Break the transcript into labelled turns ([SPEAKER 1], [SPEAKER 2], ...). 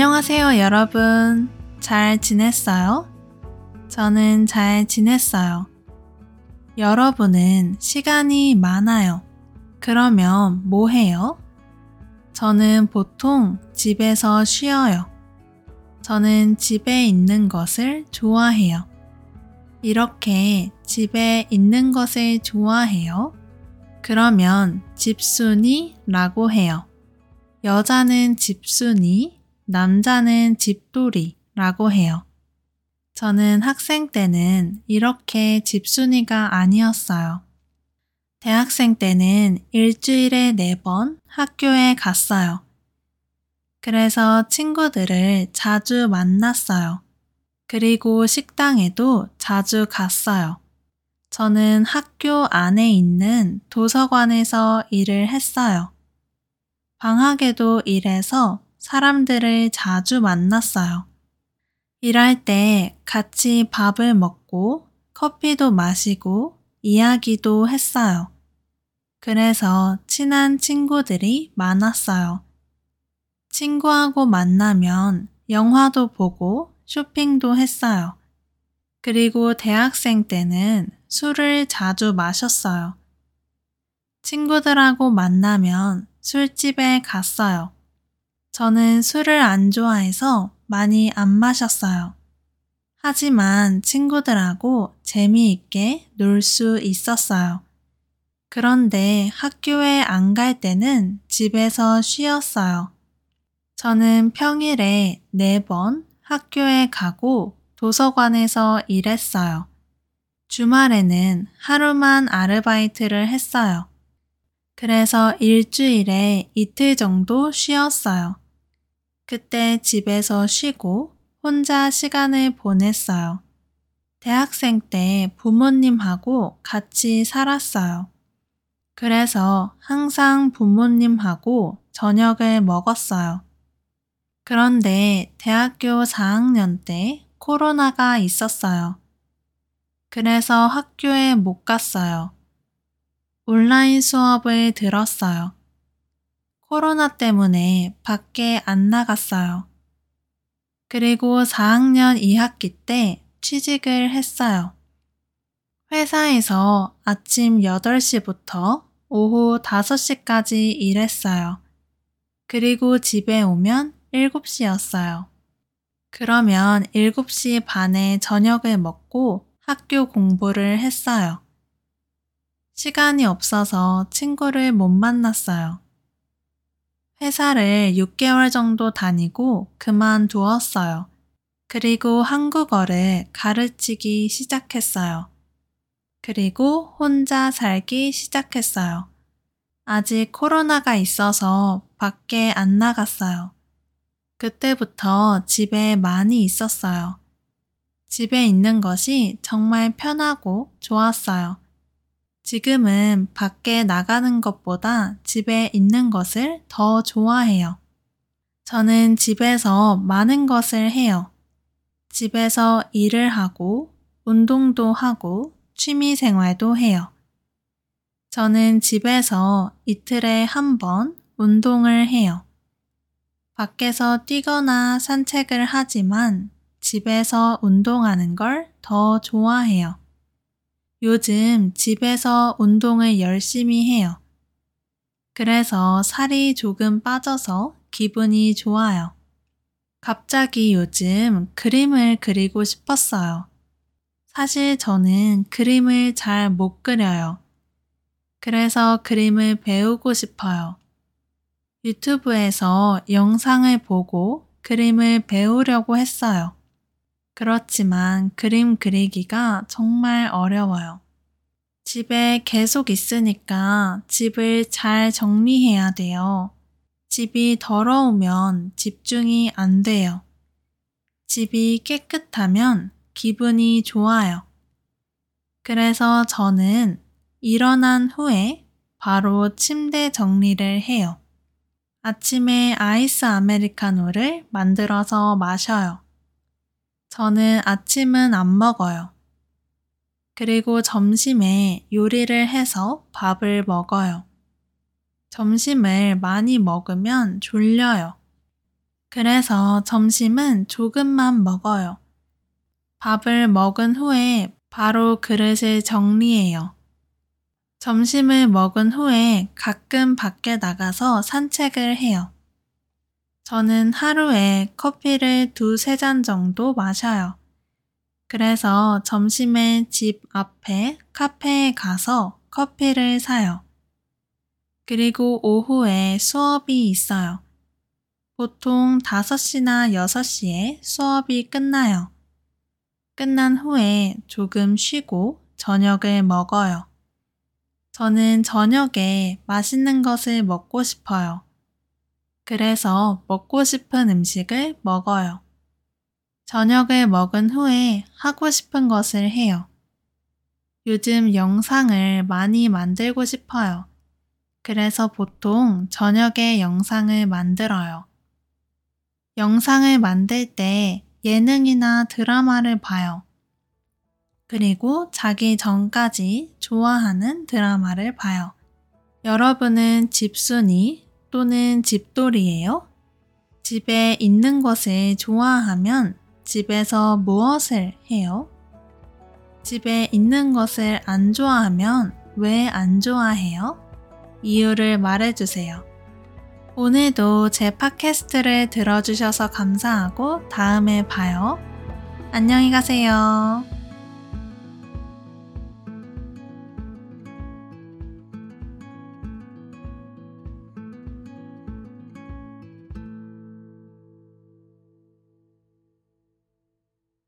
[SPEAKER 1] 안녕하세요, 여러분. 잘 지냈어요? 저는 잘 지냈어요. 여러분은 시간이 많아요. 그러면 뭐 해요? 저는 보통 집에서 쉬어요. 저는 집에 있는 것을 좋아해요. 이렇게 집에 있는 것을 좋아해요. 그러면 집순이라고 해요. 여자는 집순이, 남자는 집돌이라고 해요. 저는 학생 때는 이렇게 집순이가 아니었어요. 대학생 때는 일주일에 네 번 학교에 갔어요. 그래서 친구들을 자주 만났어요. 그리고 식당에도 자주 갔어요. 저는 학교 안에 있는 도서관에서 일을 했어요. 방학에도 일해서 사람들을 자주 만났어요. 일할 때 같이 밥을 먹고 커피도 마시고 이야기도 했어요. 그래서 친한 친구들이 많았어요. 친구하고 만나면 영화도 보고 쇼핑도 했어요. 그리고 대학생 때는 술을 자주 마셨어요. 친구들하고 만나면 술집에 갔어요. 저는 술을 안 좋아해서 많이 안 마셨어요. 하지만 친구들하고 재미있게 놀 수 있었어요. 그런데 학교에 안 갈 때는 집에서 쉬었어요. 저는 평일에 네번 학교에 가고 도서관에서 일했어요. 주말에는 하루만 아르바이트를 했어요. 그래서 일주일에 이틀 정도 쉬었어요. 그때 집에서 쉬고 혼자 시간을 보냈어요. 대학생 때 부모님하고 같이 살았어요. 그래서 항상 부모님하고 저녁을 먹었어요. 그런데 대학교 4학년 때 코로나가 있었어요. 그래서 학교에 못 갔어요. 온라인 수업을 들었어요. 코로나 때문에 밖에 안 나갔어요. 그리고 4학년 2학기 때 취직을 했어요. 회사에서 아침 8시부터 오후 5시까지 일했어요. 그리고 집에 오면 7시였어요. 그러면 7시 반에 저녁을 먹고 학교 공부를 했어요. 시간이 없어서 친구를 못 만났어요. 회사를 6개월 정도 다니고 그만두었어요. 그리고 한국어를 가르치기 시작했어요. 그리고 혼자 살기 시작했어요. 아직 코로나가 있어서 밖에 안 나갔어요. 그때부터 집에 많이 있었어요. 집에 있는 것이 정말 편하고 좋았어요. 지금은 밖에 나가는 것보다 집에 있는 것을 더 좋아해요. 저는 집에서 많은 것을 해요. 집에서 일을 하고, 운동도 하고, 취미 생활도 해요. 저는 집에서 이틀에 한 번 운동을 해요. 밖에서 뛰거나 산책을 하지만 집에서 운동하는 걸 더 좋아해요. 요즘 집에서 운동을 열심히 해요. 그래서 살이 조금 빠져서 기분이 좋아요. 갑자기 요즘 그림을 그리고 싶었어요. 사실 저는 그림을 잘 못 그려요. 그래서 그림을 배우고 싶어요. 유튜브에서 영상을 보고 그림을 배우려고 했어요. 그렇지만 그림 그리기가 정말 어려워요. 집에 계속 있으니까 집을 잘 정리해야 돼요. 집이 더러우면 집중이 안 돼요. 집이 깨끗하면 기분이 좋아요. 그래서 저는 일어난 후에 바로 침대 정리를 해요. 아침에 아이스 아메리카노를 만들어서 마셔요. 저는 아침은 안 먹어요. 그리고 점심에 요리를 해서 밥을 먹어요. 점심을 많이 먹으면 졸려요. 그래서 점심은 조금만 먹어요. 밥을 먹은 후에 바로 그릇을 정리해요. 점심을 먹은 후에 가끔 밖에 나가서 산책을 해요. 저는 하루에 커피를 두세 잔 정도 마셔요. 그래서 점심에 집 앞에 카페에 가서 커피를 사요. 그리고 오후에 수업이 있어요. 보통 5시나 6시에 수업이 끝나요. 끝난 후에 조금 쉬고 저녁을 먹어요. 저는 저녁에 맛있는 것을 먹고 싶어요. 그래서 먹고 싶은 음식을 먹어요. 저녁을 먹은 후에 하고 싶은 것을 해요. 요즘 영상을 많이 만들고 싶어요. 그래서 보통 저녁에 영상을 만들어요. 영상을 만들 때 예능이나 드라마를 봐요. 그리고 자기 전까지 좋아하는 드라마를 봐요. 여러분은 집순이 또는 집돌이에요? 집에 있는 것을 좋아하면 집에서 무엇을 해요? 집에 있는 것을 안 좋아하면 왜 안 좋아해요? 이유를 말해주세요. 오늘도 제 팟캐스트를 들어주셔서 감사하고 다음에 봐요. 안녕히 가세요.